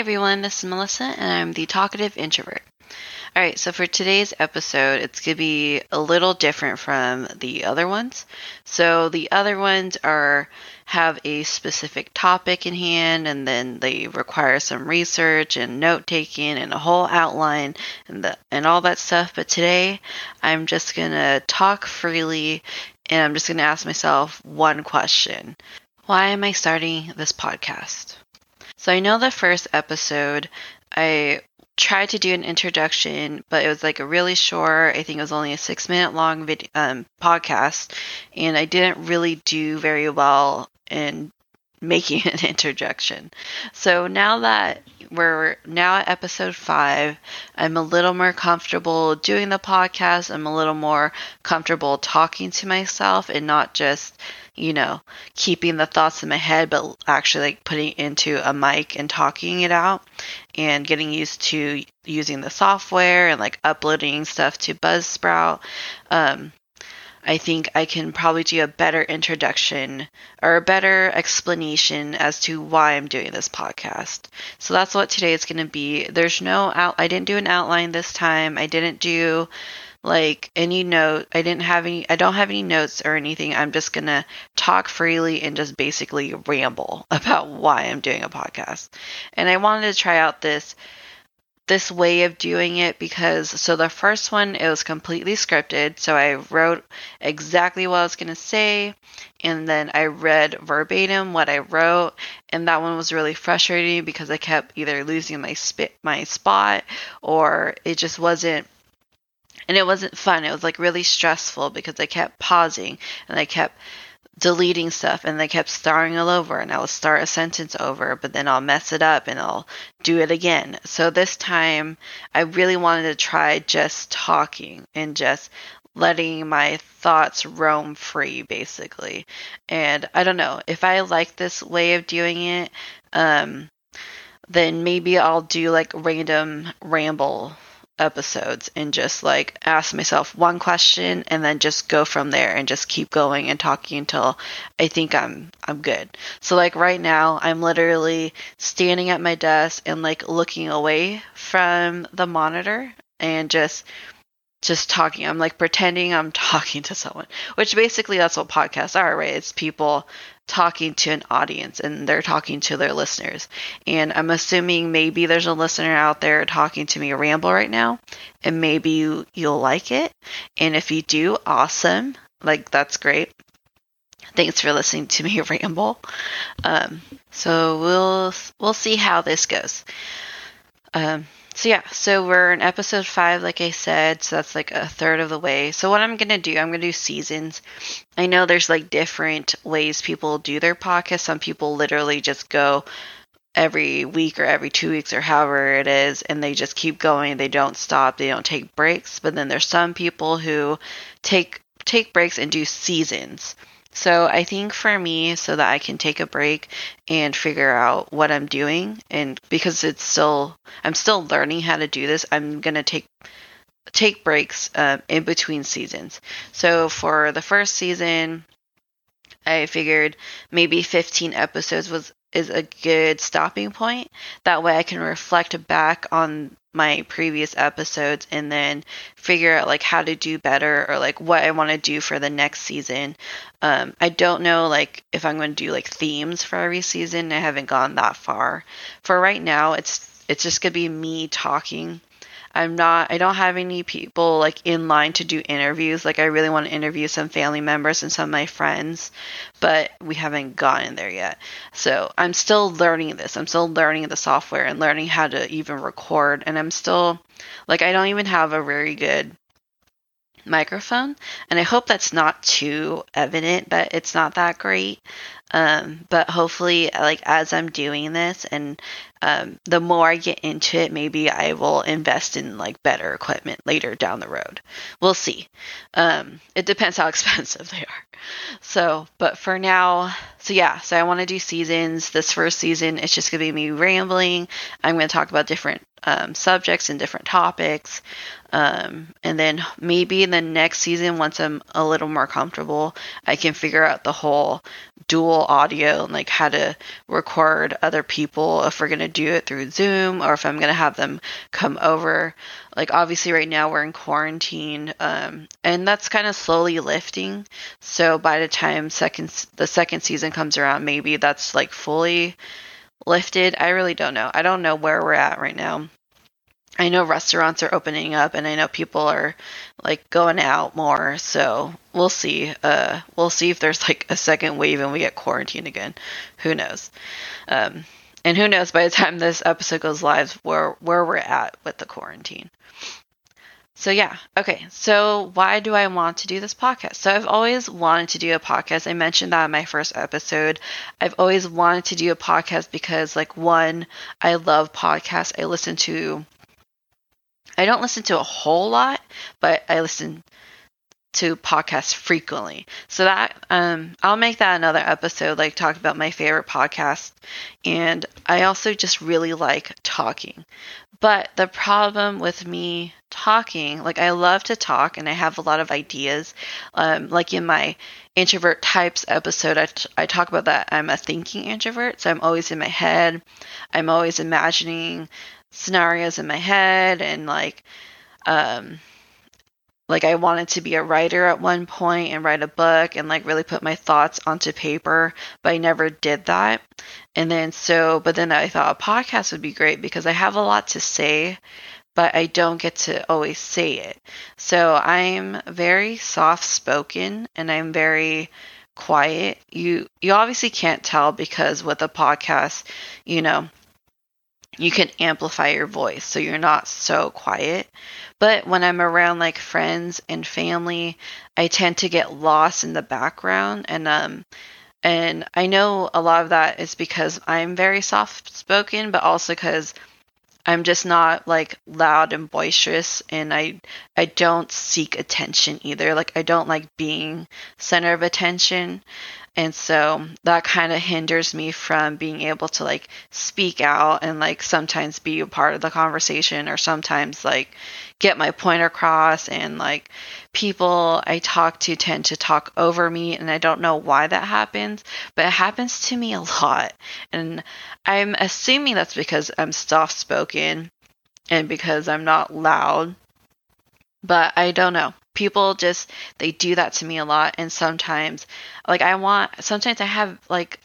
everyone, this is Melissa, and I'm the talkative introvert. All right, so for today's episode, it's going to be a little different from the other ones. So the other ones are have a specific topic in hand and then they require some research and note taking and a whole outline and the, and all that stuff, but today I'm just going to talk freely and I'm just going to ask myself one question. Why am I starting this podcast? So I know the first episode, I tried to do an introduction, but it was like a really short, I think it was only a six minute long video, um, podcast, and I didn't really do very well in making an interjection. So now that we're now at episode five, I'm a little more comfortable doing the podcast. I'm a little more comfortable talking to myself and not just you know, keeping the thoughts in my head, but actually like putting into a mic and talking it out and getting used to using the software and like uploading stuff to Buzzsprout. Um, I think I can probably do a better introduction or a better explanation as to why I'm doing this podcast. So that's what today is going to be. There's no out, I didn't do an outline this time. I didn't do like any note. I didn't have any, I don't have any notes or anything. I'm just going to talk freely and just basically ramble about why I'm doing a podcast. And I wanted to try out this this way of doing it because so the first one it was completely scripted so i wrote exactly what i was going to say and then i read verbatim what i wrote and that one was really frustrating because i kept either losing my spit my spot or it just wasn't and it wasn't fun. It was like really stressful because I kept pausing and I kept deleting stuff and they kept starting all over and I will start a sentence over, but then I'll mess it up and I'll do it again. So this time I really wanted to try just talking and just letting my thoughts roam free basically. And I don't know, if I like this way of doing it, um then maybe I'll do like random ramble episodes and just like ask myself one question and then just go from there and just keep going and talking until I think I'm I'm good. So like right now I'm literally standing at my desk and like looking away from the monitor and just just talking. I'm like pretending I'm talking to someone, which basically that's what podcasts are, right? It's people talking to an audience and they're talking to their listeners. And I'm assuming maybe there's a listener out there talking to me ramble right now, and maybe you, you'll like it. And if you do, awesome. Like, that's great. Thanks for listening to me ramble. Um, so we'll we'll see how this goes. Um, so yeah, so we're in episode five, like I said, so that's like a third of the way. So what I'm gonna do, I'm gonna do seasons. I know there's like different ways people do their podcast. Some people literally just go every week or every two weeks or however it is, and they just keep going. They don't stop. They don't take breaks. But then there's some people who take take breaks and do seasons. So I think for me, so that I can take a break and figure out what I'm doing, and because it's still, I'm still learning how to do this, I'm gonna take take breaks uh, in between seasons. So for the first season, I figured maybe 15 episodes was is a good stopping point. That way I can reflect back on my previous episodes and then figure out like how to do better or like what I want to do for the next season. Um, I don't know like if I'm going to do like themes for every season. I haven't gone that far. For right now, it's it's just gonna be me talking I'm not I don't have any people like in line to do interviews. Like I really want to interview some family members and some of my friends, but we haven't gotten there yet. So I'm still learning this. I'm still learning the software and learning how to even record and I'm still like I don't even have a very good microphone and i hope that's not too evident but it's not that great. Um, but hopefully like as i'm doing this and um, the more i get into it maybe i will invest in like better equipment later down the road. We'll see. Um, it depends how expensive they are. So but for now so yeah so i want to do seasons. This first season it's just to be me rambling. I'm to talk about different um, subjects and different topics. Um, and then maybe in the next season, once I'm a little more comfortable, I can figure out the whole dual audio and like how to record other people if we're going to do it through Zoom or if I'm going to have them come over. Like, obviously, right now we're in quarantine um, and that's kind of slowly lifting. So by the time second the second season comes around, maybe that's like fully lifted. I really don't know. I don't know where we're at right now. I know restaurants are opening up and I know people are like going out more, so we'll see. Uh we'll see if there's like a second wave and we get quarantined again. Who knows? Um and who knows by the time this episode goes live where where we're at with the quarantine. So yeah, okay. So why do I want to do this podcast? So I've always wanted to do a podcast. I mentioned that in my first episode. I've always wanted to do a podcast because like one, I love podcasts. I listen to I don't listen to a whole lot, but I listen to podcasts frequently. So that um, I'll make that another episode, like talk about my favorite podcast. And I also just really like talking. But the problem with me talking, like I love to talk and I have a lot of ideas. Um, like in my introvert types episode, I, t- I talk about that I'm a thinking introvert. So I'm always in my head. I'm always imagining scenarios in my head and like, um, like I wanted to be a writer at one point and write a book and like really put my thoughts onto paper, but I never did that. And then so, but then I thought a podcast would be great because I have a lot to say, but I don't get to always say it. So I'm very soft spoken and I'm very quiet. You you obviously can't tell because with a podcast, you know, you can amplify your voice so you're not so quiet. But when I'm around like friends and family, I tend to get lost in the background and um and I know a lot of that is because I'm very soft spoken, but also because I'm just not like loud and boisterous and I I don't seek attention either. Like I don't like being center of attention. And so that kind of hinders me from being able to like speak out and like sometimes be a part of the conversation or sometimes like get my point across and like people I talk to tend to talk over me and I don't know why that happens, but it happens to me a lot. And I'm assuming that's because I'm soft spoken and because I'm not loud. But I don't know people just they do that to me a lot and sometimes like i want sometimes i have like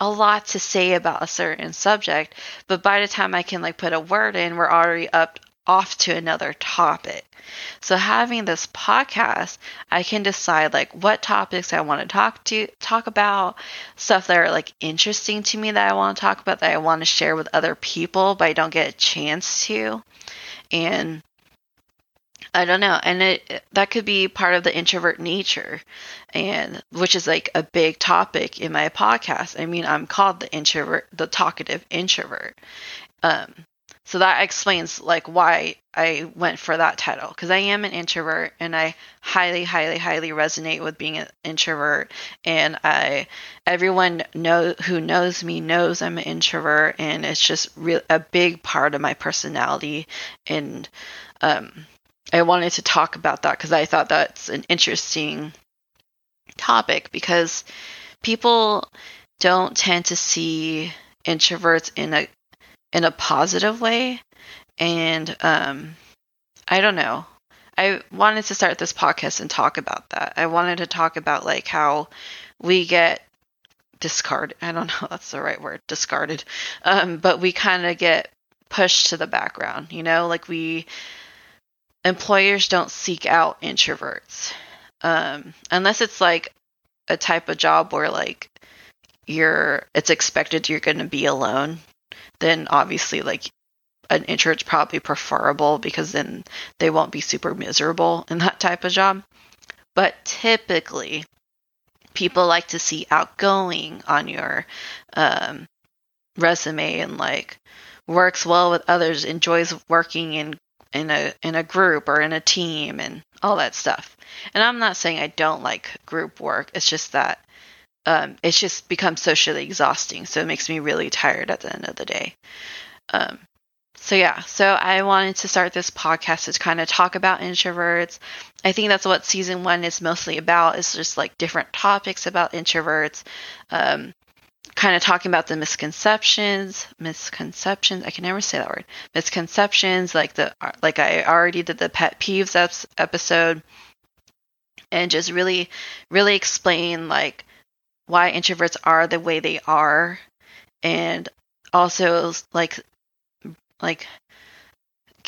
a lot to say about a certain subject but by the time i can like put a word in we're already up off to another topic. So having this podcast i can decide like what topics i want to talk to talk about stuff that are like interesting to me that i want to talk about that i want to share with other people but i don't get a chance to. And I don't know, and it that could be part of the introvert nature, and which is like a big topic in my podcast. I mean, I'm called the introvert, the talkative introvert. Um, so that explains like why I went for that title because I am an introvert and I highly, highly, highly resonate with being an introvert. And I, everyone know who knows me knows I'm an introvert, and it's just real a big part of my personality. And um, I wanted to talk about that because I thought that's an interesting topic because people don't tend to see introverts in a in a positive way and um I don't know. I wanted to start this podcast and talk about that. I wanted to talk about like how we get discarded. I don't know if that's the right word, discarded. Um, but we kind of get pushed to the background, you know, like we employers don't seek out introverts um, unless it's like a type of job where like you're it's expected you're going to be alone then obviously like an introvert's probably preferable because then they won't be super miserable in that type of job. But typically people like to see outgoing on your um, resume and like works well with others enjoys working in in a in a group or in a team and all that stuff. And I'm not saying I don't like group work. It's just that um, it's just become socially exhausting. So it makes me really tired at the end of the day. Um, so yeah, so I wanted to start this podcast to kind of talk about introverts. I think that's what season one is mostly about. Is just like different topics about introverts, um, kind of talking about the misconceptions, misconceptions. I can never say that word. Misconceptions, like the like I already did the pet peeves episode, and just really, really explain like why introverts are the way they are, and also like like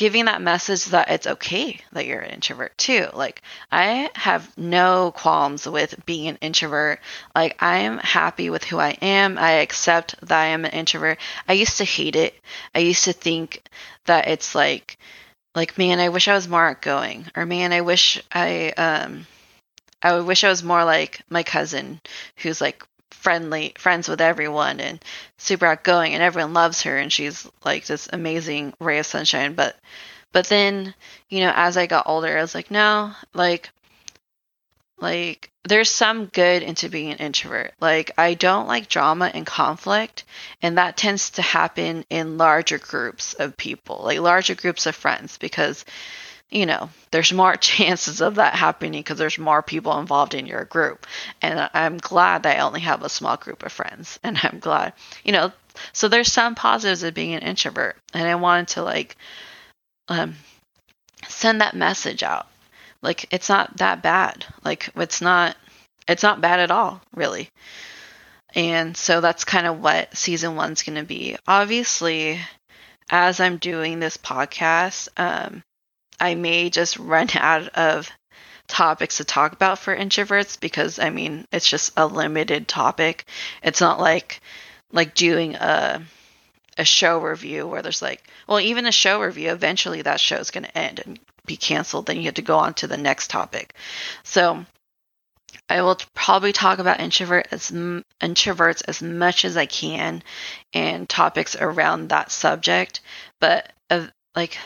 giving that message that it's okay that you're an introvert too. Like I have no qualms with being an introvert. Like I am happy with who I am. I accept that I am an introvert. I used to hate it. I used to think that it's like like man, I wish I was more outgoing or man, I wish I um I wish I was more like my cousin who's like friendly friends with everyone and super outgoing and everyone loves her and she's like this amazing ray of sunshine. But but then you know as i got older i was like no like like there's some good into being an introvert. Like i don't like drama and conflict and that tends to happen in larger groups of people like larger groups of friends because you know, there's more chances of that happening because there's more people involved in your group. And I'm glad that I only have a small group of friends. And I'm glad, you know, so there's some positives of being an introvert. And I wanted to like um, send that message out. Like, it's not that bad. Like, it's not, it's not bad at all, really. And so that's kind of what season one's going to be. Obviously, as I'm doing this podcast, um, I may just run out of topics to talk about for introverts because I mean it's just a limited topic. It's not like like doing a a show review where there's like well even a show review eventually that show is going to end and be canceled then you have to go on to the next topic. So I will probably talk about introvert as introverts as much as I can and topics around that subject, but uh, like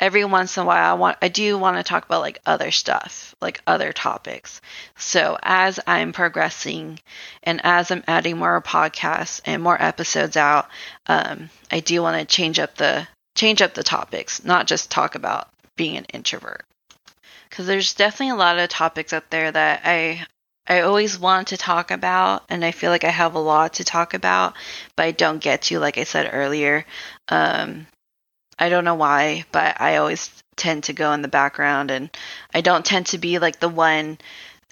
every once in a while I want I do want to talk about like other stuff, like other topics. So as I'm progressing and as I'm adding more podcasts and more episodes out, um, I do want to change up the change up the topics, not just talk about being an introvert. Cuz there's definitely a lot of topics out there that I I always want to talk about, and I feel like I have a lot to talk about, but I don't get to, like I said earlier. Um, I don't know why, but I always tend to go in the background and I don't tend to be like the one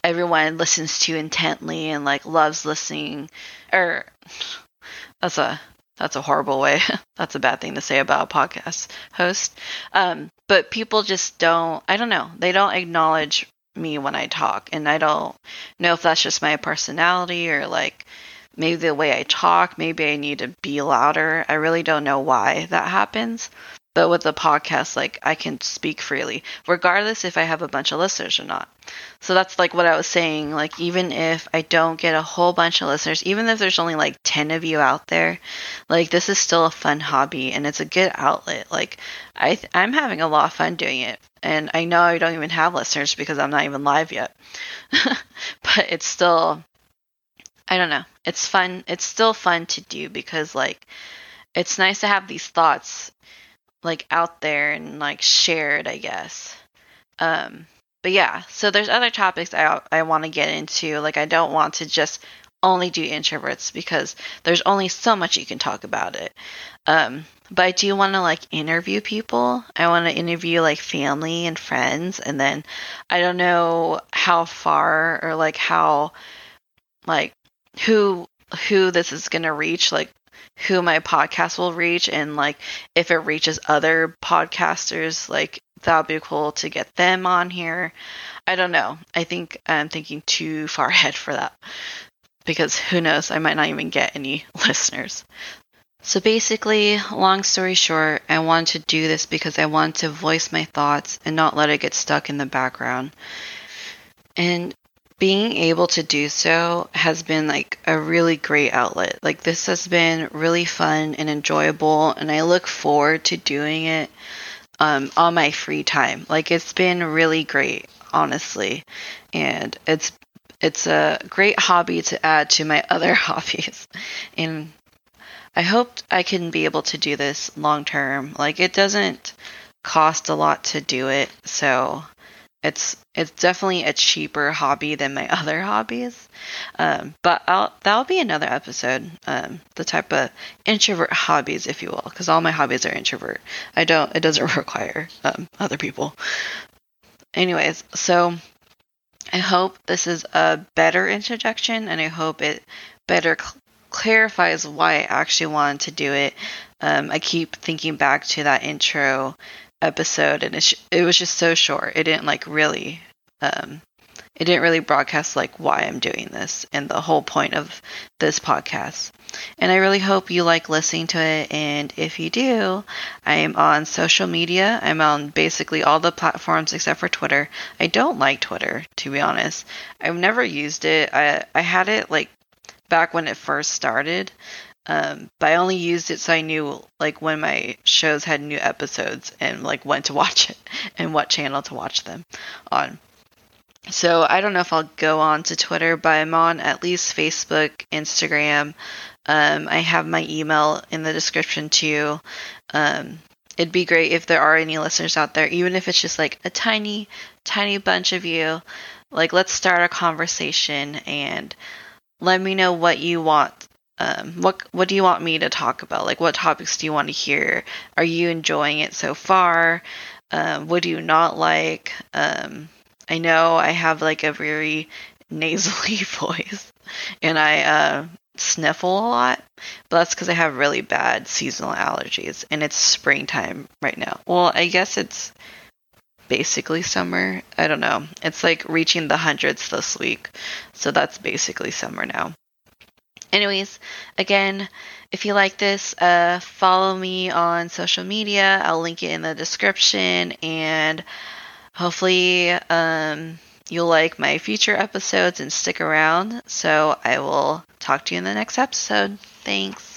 everyone listens to intently and like loves listening or that's a that's a horrible way. that's a bad thing to say about a podcast host. Um, but people just don't I don't know. They don't acknowledge me when I talk and I don't know if that's just my personality or like maybe the way I talk, maybe I need to be louder. I really don't know why that happens. But with the podcast, like I can speak freely, regardless if I have a bunch of listeners or not. So that's like what I was saying. Like, even if I don't get a whole bunch of listeners, even if there's only like 10 of you out there, like, this is still a fun hobby and it's a good outlet. Like, I th- I'm having a lot of fun doing it. And I know I don't even have listeners because I'm not even live yet. but it's still, I don't know. It's fun. It's still fun to do because, like, it's nice to have these thoughts like out there and like shared, I guess. Um, but yeah, so there's other topics I I want to get into. Like I don't want to just only do introverts because there's only so much you can talk about it. Um, but I do want to like interview people. I want to interview like family and friends, and then I don't know how far or like how like who who this is gonna reach. Like who my podcast will reach and like if it reaches other podcasters like that would be cool to get them on here. I don't know. I think i'm thinking too far ahead for that because who knows? I might not even get any listeners. So basically long story short i want to do this because i want to voice my thoughts and not let it get stuck in the background. And being able to do so has been like a really great outlet. Like this has been really fun and enjoyable and I look forward to doing it um, on my free time. Like it's been really great, honestly. And it's it's a great hobby to add to my other hobbies. And I hope I can be able to do this long term. Like it doesn't cost a lot to do it, so it's it's definitely a cheaper hobby than my other hobbies. Um, but I'll, that'll be another episode. Um, the type of introvert hobbies, if you will, because all my hobbies are introvert. I don't. It doesn't require um, other people. Anyways, so I hope this is a better introduction, and I hope it better cl- clarifies why I actually wanted to do it. Um, I keep thinking back to that intro episode, and it, it was just so short. It didn't like really, um, it didn't really broadcast like why I'm doing this and the whole point of this podcast. And I really hope you like listening to it. And if you do, I am on social media. I'm on basically all the platforms except for Twitter. I don't like Twitter, to be honest. I've never used it. I I had it like back when it first started, um, but I only used it so I knew like when my shows had new episodes and like when to watch it and what channel to watch them on. So I don't know if I'll go on to Twitter, but I'm on at least Facebook, Instagram. Um, I have my email in the description too. Um, it'd be great if there are any listeners out there, even if it's just like a tiny, tiny bunch of you. Like, let's start a conversation and let me know what you want um, what what do you want me to talk about? Like, what topics do you want to hear? Are you enjoying it so far? Um, what do you not like? Um, I know I have like a very nasally voice, and I uh, sniffle a lot, but that's because I have really bad seasonal allergies, and it's springtime right now. Well, I guess it's basically summer. I don't know. It's like reaching the hundreds this week, so that's basically summer now. Anyways, again, if you like this, uh, follow me on social media. I'll link it in the description, and hopefully, um, you'll like my future episodes and stick around. So I will talk to you in the next episode. Thanks.